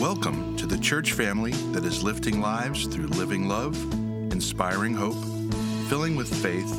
Welcome to the church family that is lifting lives through living love, inspiring hope, filling with faith,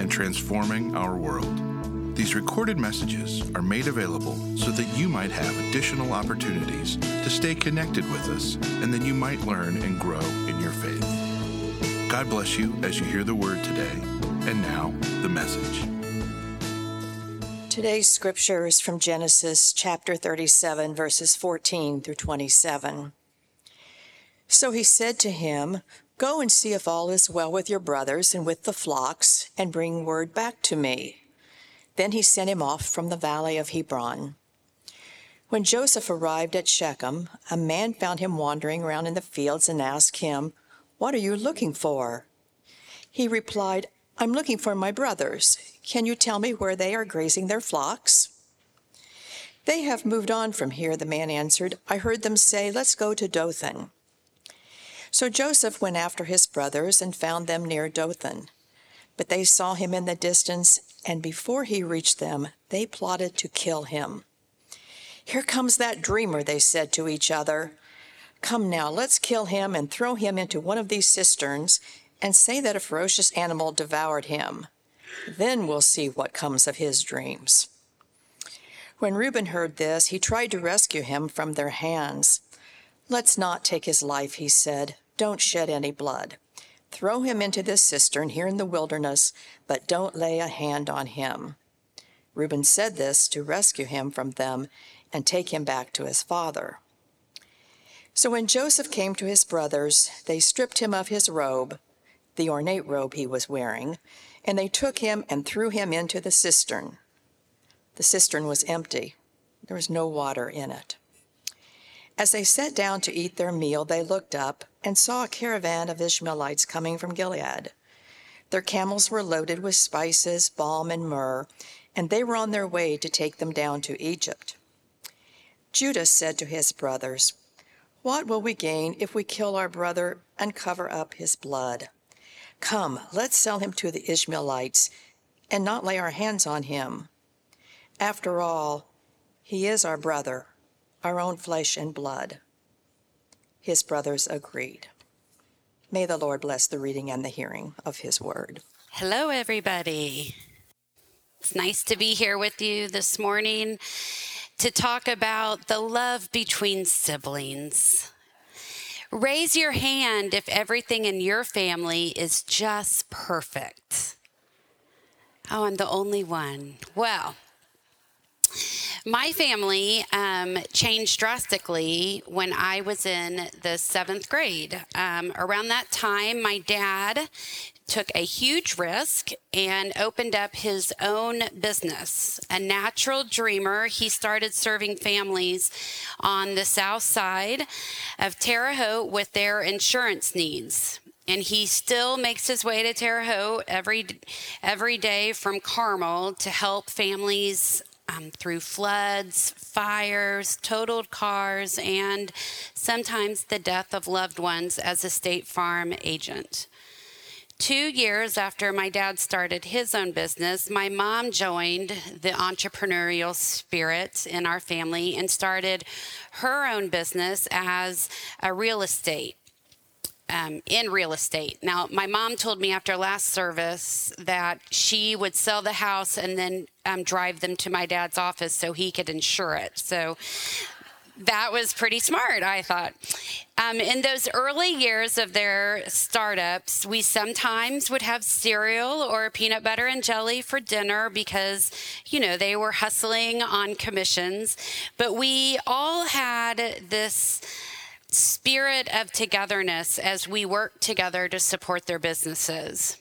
and transforming our world. These recorded messages are made available so that you might have additional opportunities to stay connected with us and that you might learn and grow in your faith. God bless you as you hear the word today. And now, the message. Today's scripture is from Genesis chapter 37, verses 14 through 27. So he said to him, Go and see if all is well with your brothers and with the flocks, and bring word back to me. Then he sent him off from the valley of Hebron. When Joseph arrived at Shechem, a man found him wandering around in the fields and asked him, What are you looking for? He replied, I'm looking for my brothers. Can you tell me where they are grazing their flocks? They have moved on from here, the man answered. I heard them say, Let's go to Dothan. So Joseph went after his brothers and found them near Dothan. But they saw him in the distance, and before he reached them, they plotted to kill him. Here comes that dreamer, they said to each other. Come now, let's kill him and throw him into one of these cisterns and say that a ferocious animal devoured him. Then we'll see what comes of his dreams. When Reuben heard this, he tried to rescue him from their hands. Let's not take his life, he said. Don't shed any blood. Throw him into this cistern here in the wilderness, but don't lay a hand on him. Reuben said this to rescue him from them and take him back to his father. So when Joseph came to his brothers, they stripped him of his robe the ornate robe he was wearing, and they took him and threw him into the cistern. The cistern was empty, there was no water in it. As they sat down to eat their meal, they looked up and saw a caravan of Ishmaelites coming from Gilead. Their camels were loaded with spices, balm, and myrrh, and they were on their way to take them down to Egypt. Judah said to his brothers, What will we gain if we kill our brother and cover up his blood? Come, let's sell him to the Ishmaelites and not lay our hands on him. After all, he is our brother, our own flesh and blood. His brothers agreed. May the Lord bless the reading and the hearing of his word. Hello, everybody. It's nice to be here with you this morning to talk about the love between siblings. Raise your hand if everything in your family is just perfect. Oh, I'm the only one. Well, my family um, changed drastically when I was in the seventh grade. Um, around that time, my dad took a huge risk and opened up his own business. A natural dreamer, he started serving families on the south side of Terre Haute with their insurance needs. And he still makes his way to Terre Haute every every day from Carmel to help families um, through floods, fires, totaled cars, and sometimes the death of loved ones as a State Farm agent. Two years after my dad started his own business, my mom joined the entrepreneurial spirit in our family and started her own business as a real estate. Um, in real estate. Now, my mom told me after last service that she would sell the house and then um, drive them to my dad's office so he could insure it. So that was pretty smart, I thought. Um, in those early years of their startups, we sometimes would have cereal or peanut butter and jelly for dinner because, you know, they were hustling on commissions. But we all had this spirit of togetherness as we worked together to support their businesses.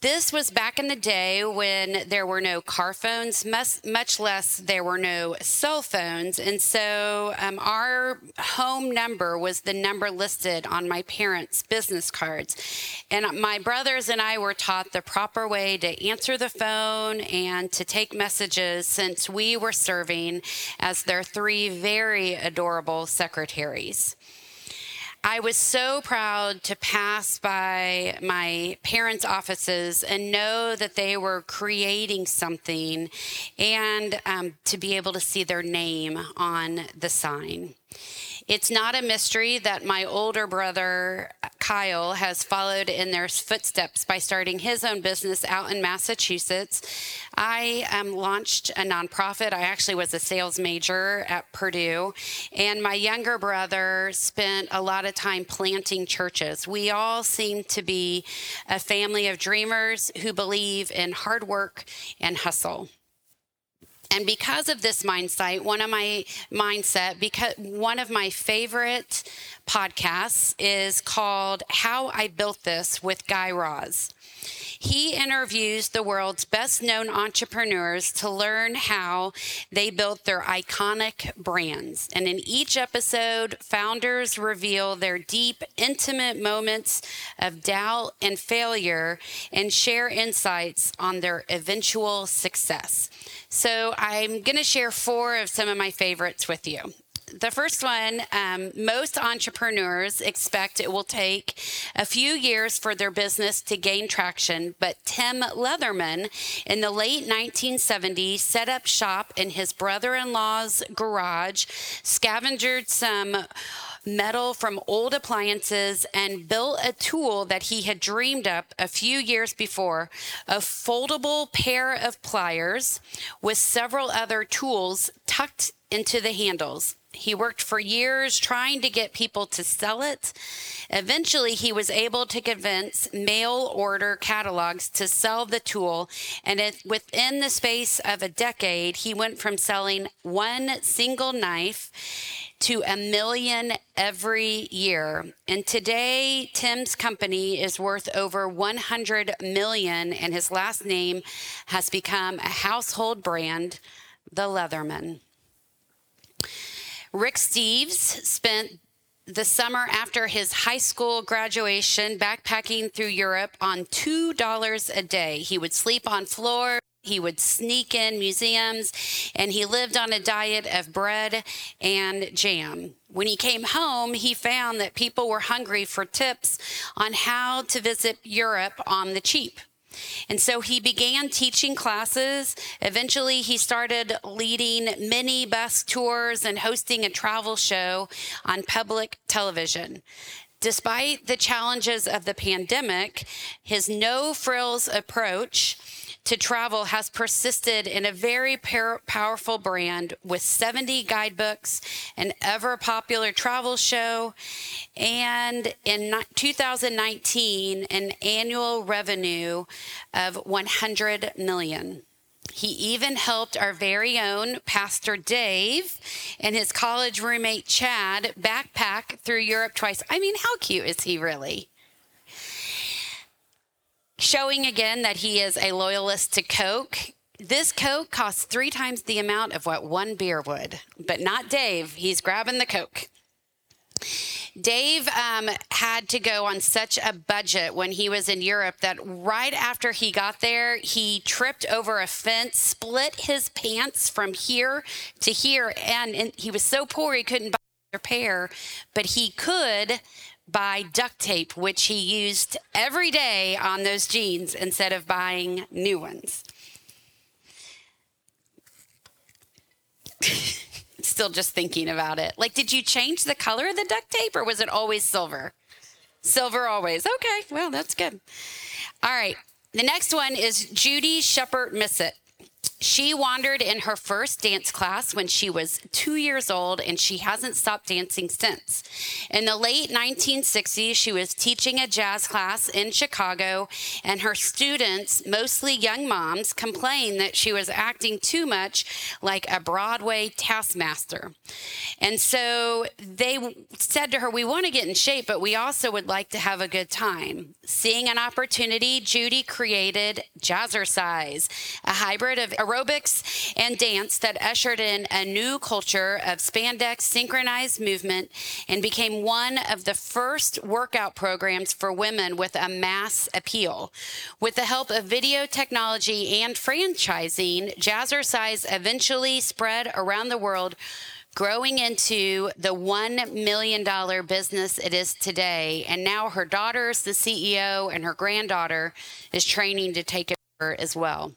This was back in the day when there were no car phones, much, less there were no cell phones. And so um, our home number was the number listed on my parents' business cards. And my brothers and I were taught the proper way to answer the phone and to take messages since we were serving as their three very adorable secretaries. I was so proud to pass by my parents' offices and know that they were creating something and um, to be able to see their name on the sign. It's not a mystery that my older brother, Kyle, has followed in their footsteps by starting his own business out in Massachusetts. I um, launched a nonprofit. I actually was a sales major at Purdue. And my younger brother spent a lot of time planting churches. We all seem to be a family of dreamers who believe in hard work and hustle. And because of this mindset, one of my mindset, because one of my favorite podcasts is called How I Built This with Guy Raz. He interviews the world's best known entrepreneurs to learn how they built their iconic brands. And in each episode, founders reveal their deep, intimate moments of doubt and failure and share insights on their eventual success. So I'm going to share four of some of my favorites with you the first one um, most entrepreneurs expect it will take a few years for their business to gain traction, but Tim Leatherman in the late 1970s set up shop in his brother in law's garage, scavenged some metal from old appliances and built a tool that he had dreamed up a few years before a foldable pair of pliers with several other tools tucked into the handles. He worked for years trying to get people to sell it. Eventually, he was able to convince mail order catalogs to sell the tool. And it, within the space of a decade, he went from selling one single knife to a million every year. And today, Tim's company is worth over 100 million, and his last name has become a household brand, the Leatherman. Rick Steves spent the summer after his high school graduation backpacking through Europe on $2 a day. He would sleep on floor. He would sneak in museums and he lived on a diet of bread and jam. When he came home, he found that people were hungry for tips on how to visit Europe on the cheap. And so he began teaching classes. Eventually, he started leading mini bus tours and hosting a travel show on public television. Despite the challenges of the pandemic, his no frills approach to travel has persisted in a very par- powerful brand with 70 guidebooks, an ever popular travel show, and in 2019, an annual revenue of 100 million. He even helped our very own Pastor Dave and his college roommate Chad backpack through Europe twice. I mean, how cute is he really? Showing again that he is a loyalist to Coke. This Coke costs three times the amount of what one beer would, but not Dave. He's grabbing the Coke. Dave um, had to go on such a budget when he was in Europe that right after he got there, he tripped over a fence, split his pants from here to here, and, and he was so poor he couldn't buy a pair, but he could buy duct tape, which he used every day on those jeans instead of buying new ones. Still just thinking about it. Like, did you change the color of the duct tape or was it always silver? Silver always. Okay, well, that's good. All right. The next one is Judy Shepard Missett. She wandered in her first dance class when she was two years old, and she hasn't stopped dancing since. In the late 1960s, she was teaching a jazz class in Chicago, and her students, mostly young moms, complained that she was acting too much like a Broadway taskmaster. And so they said to her, We want to get in shape, but we also would like to have a good time. Seeing an opportunity, Judy created Jazzercise, a hybrid of aerobics and dance that ushered in a new culture of spandex synchronized movement and became one of the first workout programs for women with a mass appeal. With the help of video technology and franchising, Jazzercise eventually spread around the world growing into the $1 million business it is today. And now her daughter is the CEO, and her granddaughter is training to take over as well.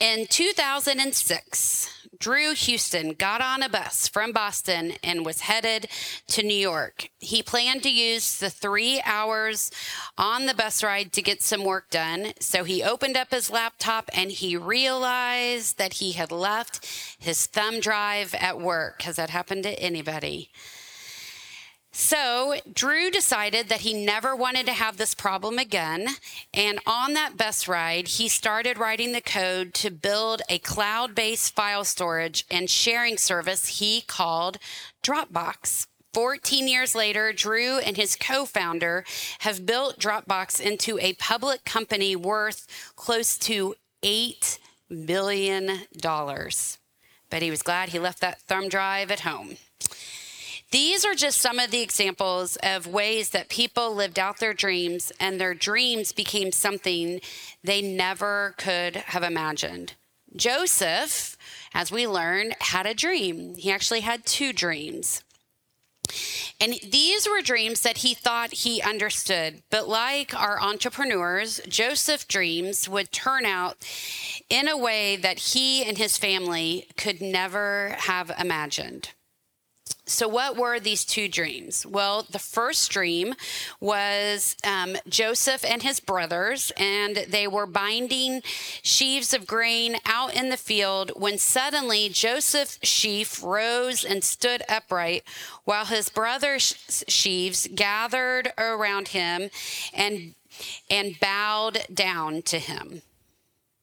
In 2006, Drew Houston got on a bus from Boston and was headed to New York. He planned to use the three hours on the bus ride to get some work done. So he opened up his laptop and he realized that he had left his thumb drive at work. Has that happened to anybody? So Drew decided that he never wanted to have this problem again. And on that bus ride, he started writing the code to build a cloud based file storage and sharing service he called Dropbox. 14 years later, Drew and his co founder have built Dropbox into a public company worth close to $8 billion. But he was glad he left that thumb drive at home. These are just some of the examples of ways that people lived out their dreams and their dreams became something they never could have imagined. Joseph, as we learn, had a dream. He actually had two dreams. And these were dreams that he thought he understood. But like our entrepreneurs, Joseph's dreams would turn out in a way that he and his family could never have imagined. So, what were these two dreams? Well, the first dream was um, Joseph and his brothers, and they were binding sheaves of grain out in the field when suddenly Joseph's sheaf rose and stood upright, while his brother's sheaves gathered around him and, and bowed down to him.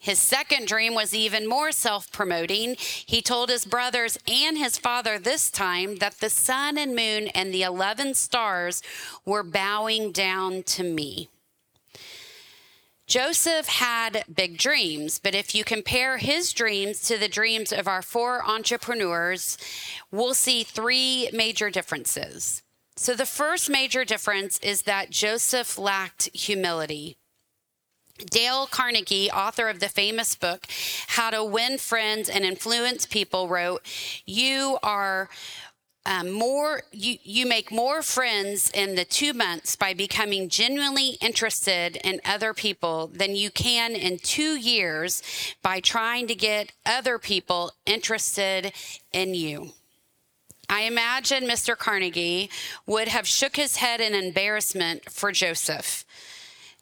His second dream was even more self promoting. He told his brothers and his father this time that the sun and moon and the 11 stars were bowing down to me. Joseph had big dreams, but if you compare his dreams to the dreams of our four entrepreneurs, we'll see three major differences. So, the first major difference is that Joseph lacked humility. Dale Carnegie, author of the famous book, How to Win Friends and Influence People, wrote, You are. Um, more you you make more friends in the two months by becoming genuinely interested in other people than you can in two years by trying to get other people interested in you I imagine Mr. Carnegie would have shook his head in embarrassment for Joseph.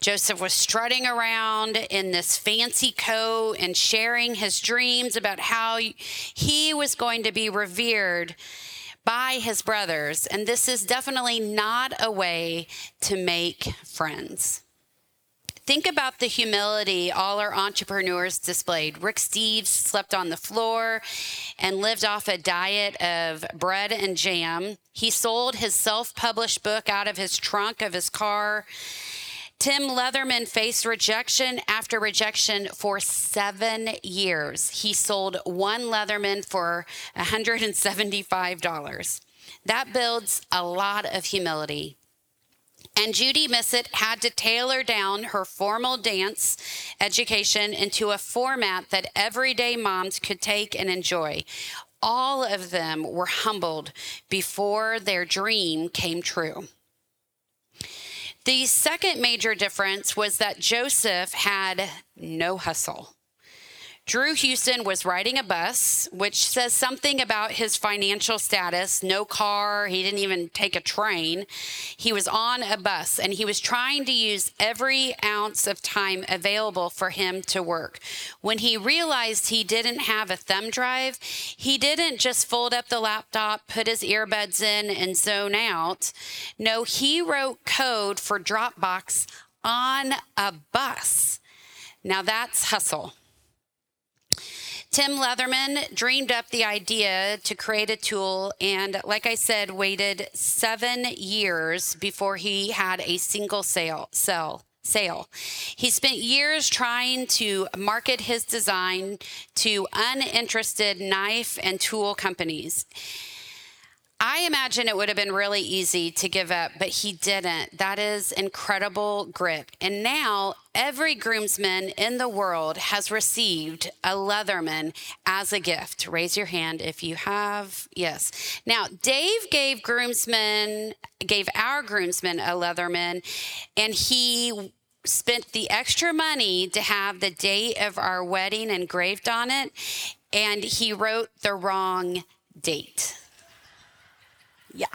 Joseph was strutting around in this fancy coat and sharing his dreams about how he was going to be revered by his brothers. And this is definitely not a way to make friends. Think about the humility all our entrepreneurs displayed. Rick Steves slept on the floor and lived off a diet of bread and jam. He sold his self published book out of his trunk of his car Tim Leatherman faced rejection after rejection for seven years. He sold one Leatherman for $175. That builds a lot of humility. And Judy Missett had to tailor down her formal dance education into a format that everyday moms could take and enjoy. All of them were humbled before their dream came true. The second major difference was that Joseph had no hustle. Drew Houston was riding a bus, which says something about his financial status. No car, he didn't even take a train. He was on a bus and he was trying to use every ounce of time available for him to work. When he realized he didn't have a thumb drive, he didn't just fold up the laptop, put his earbuds in, and zone out. No, he wrote code for Dropbox on a bus. Now that's hustle. Tim Leatherman dreamed up the idea to create a tool and, like I said, waited seven years before he had a single sale. Sell sale. He spent years trying to market his design to uninterested knife and tool companies. I imagine it would have been really easy to give up, but he didn't. That is incredible grit. And now every groomsman in the world has received a Leatherman as a gift. Raise your hand if you have. Yes. Now, Dave gave groomsmen, gave our groomsmen a Leatherman, and he spent the extra money to have the date of our wedding engraved on it, and he wrote the wrong date. Yeah.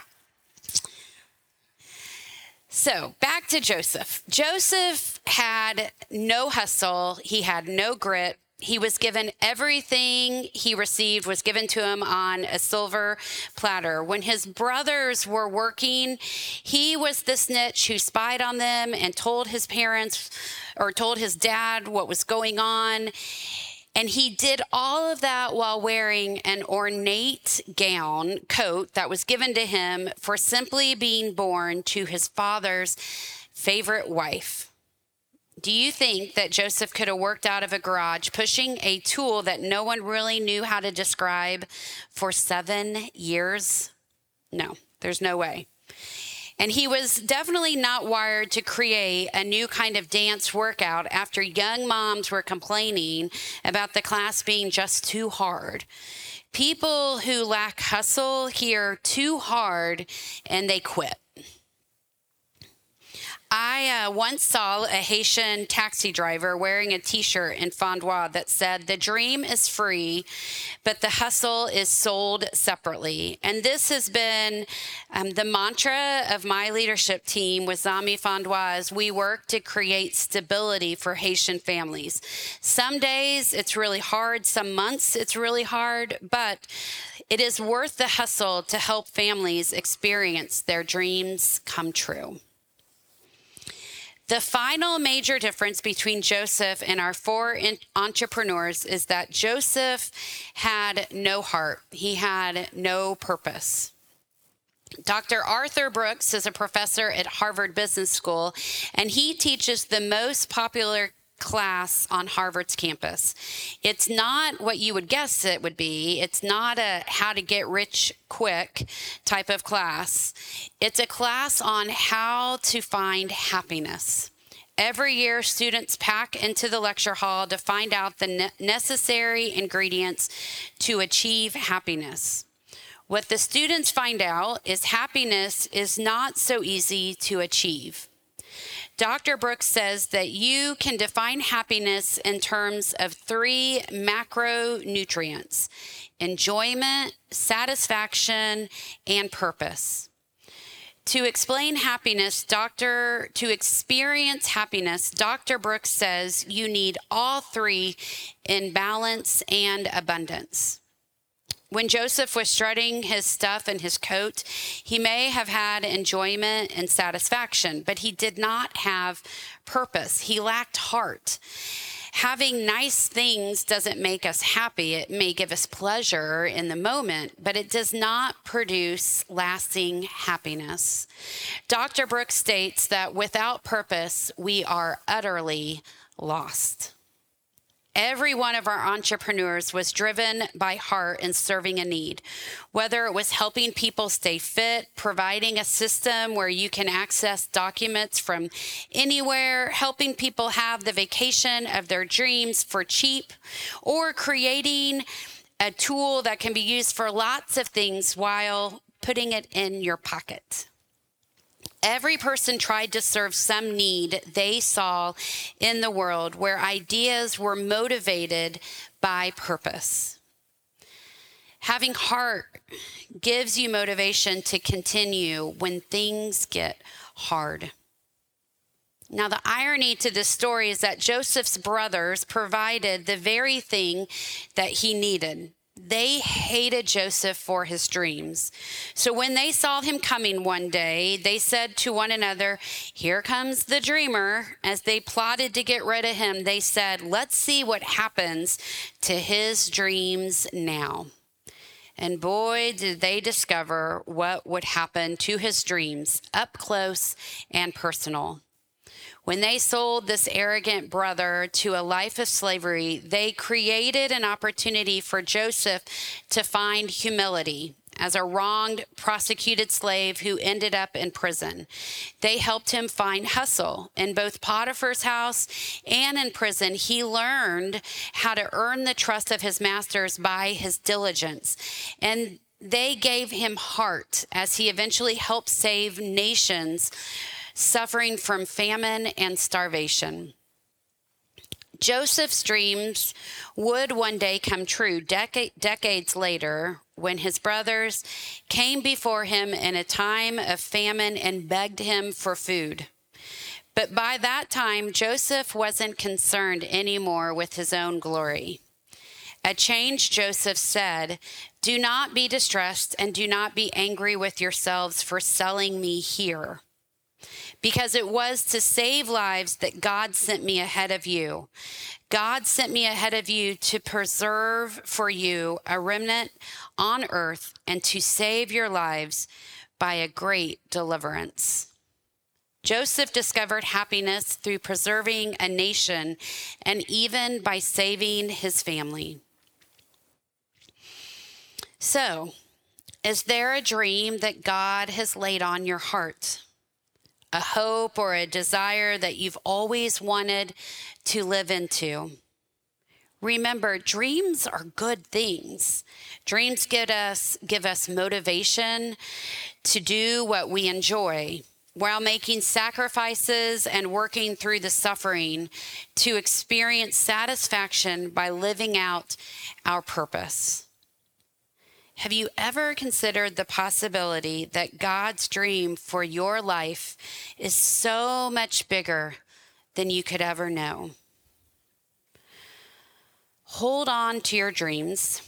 So back to Joseph. Joseph had no hustle, he had no grit. He was given everything he received was given to him on a silver platter. When his brothers were working, he was the snitch who spied on them and told his parents or told his dad what was going on. And he did all of that while wearing an ornate gown, coat that was given to him for simply being born to his father's favorite wife. Do you think that Joseph could have worked out of a garage pushing a tool that no one really knew how to describe for seven years? No, there's no way. And he was definitely not wired to create a new kind of dance workout after young moms were complaining about the class being just too hard. People who lack hustle hear too hard and they quit. I uh, once saw a Haitian taxi driver wearing a t shirt in Fondwa that said, The dream is free, but the hustle is sold separately. And this has been um, the mantra of my leadership team with Zami Fondwa as we work to create stability for Haitian families. Some days it's really hard, some months it's really hard, but it is worth the hustle to help families experience their dreams come true. The final major difference between Joseph and our four entrepreneurs is that Joseph had no heart, he had no purpose. Dr. Arthur Brooks is a professor at Harvard Business School, and he teaches the most popular class on Harvard's campus. It's not what you would guess it would be. It's not a how to get rich quick type of class. It's a class on how to find happiness. Every year, students pack into the lecture hall to find out the necessary ingredients to achieve happiness. What the students find out is happiness is not so easy to achieve. Dr. Brooks says that you can define happiness in terms of three macronutrients enjoyment, satisfaction, and purpose. To explain happiness, Dr. to experience happiness, Dr. Brooks says you need all three in balance and abundance. When Joseph was strutting his stuff and his coat, he may have had enjoyment and satisfaction, but he did not have purpose. He lacked heart. Having nice things doesn't make us happy. It may give us pleasure in the moment, but it does not produce lasting happiness. Dr. Brooks states that without purpose, we are utterly lost. Every one of our entrepreneurs was driven by heart in serving a need, whether it was helping people stay fit, providing a system where you can access documents from anywhere, helping people have the vacation of their dreams for cheap, or creating a tool that can be used for lots of things while putting it in your pocket. Every person tried to serve some need they saw in the world where ideas were motivated by purpose. Having heart gives you motivation to continue when things get hard. Now, the irony to this story is that Joseph's brothers provided the very thing that he needed they hated Joseph for his dreams. So when they saw him coming one day, they said to one another, Here comes the dreamer. As they plotted to get rid of him, they said, Let's see what happens to his dreams now. And boy, did they discover what would happen to his dreams up close and personal. When they sold this arrogant brother to a life of slavery, they created an opportunity for Joseph to find humility. as a wronged, prosecuted slave who ended up in prison. They helped him find hustle in both Potiphar's house and in prison. He learned how to earn the trust of his masters by his diligence. And they gave him heart as he eventually helped save nations suffering from famine and starvation. Joseph's dreams would one day come true Deca- decades later when his brothers came before him in a time of famine and begged him for food. But by that time, Joseph wasn't concerned anymore with his own glory. A change, Joseph said, Do not be distressed and do not be angry with yourselves for selling me here because it was to save lives that God sent me ahead of you. God sent me ahead of you to preserve for you a remnant on earth and to save your lives by a great deliverance. Joseph discovered happiness through preserving a nation and even by saving his family. So, is there a dream that God has laid on your heart? A hope or a desire that you've always wanted to live into. Remember, dreams are good things. Dreams give us, give us motivation to do what we enjoy while making sacrifices and working through the suffering to experience satisfaction by living out our purpose. Have you ever considered the possibility that God's dream for your life is so much bigger than you could ever know? Hold on to your dreams.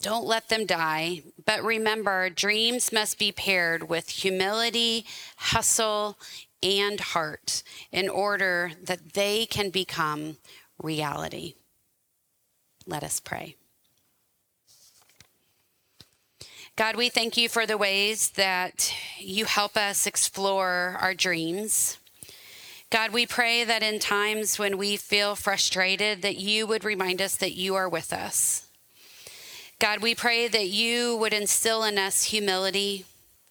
Don't let them die. But remember, dreams must be paired with humility, hustle, and heart in order that they can become reality. Let us pray. God, we thank you for the ways that you help us explore our dreams. God, we pray that in times when we feel frustrated, that you would remind us that you are with us. God, we pray that you would instill in us humility,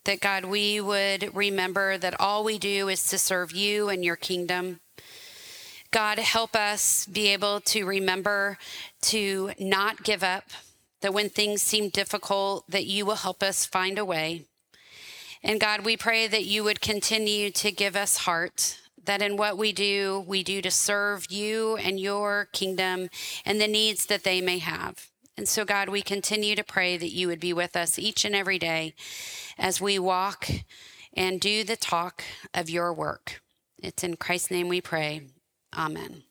that God, we would remember that all we do is to serve you and your kingdom. God, help us be able to remember to not give up that when things seem difficult, that you will help us find a way. And God, we pray that you would continue to give us heart, that in what we do, we do to serve you and your kingdom and the needs that they may have. And so, God, we continue to pray that you would be with us each and every day as we walk and do the talk of your work. It's in Christ's name we pray. Amen.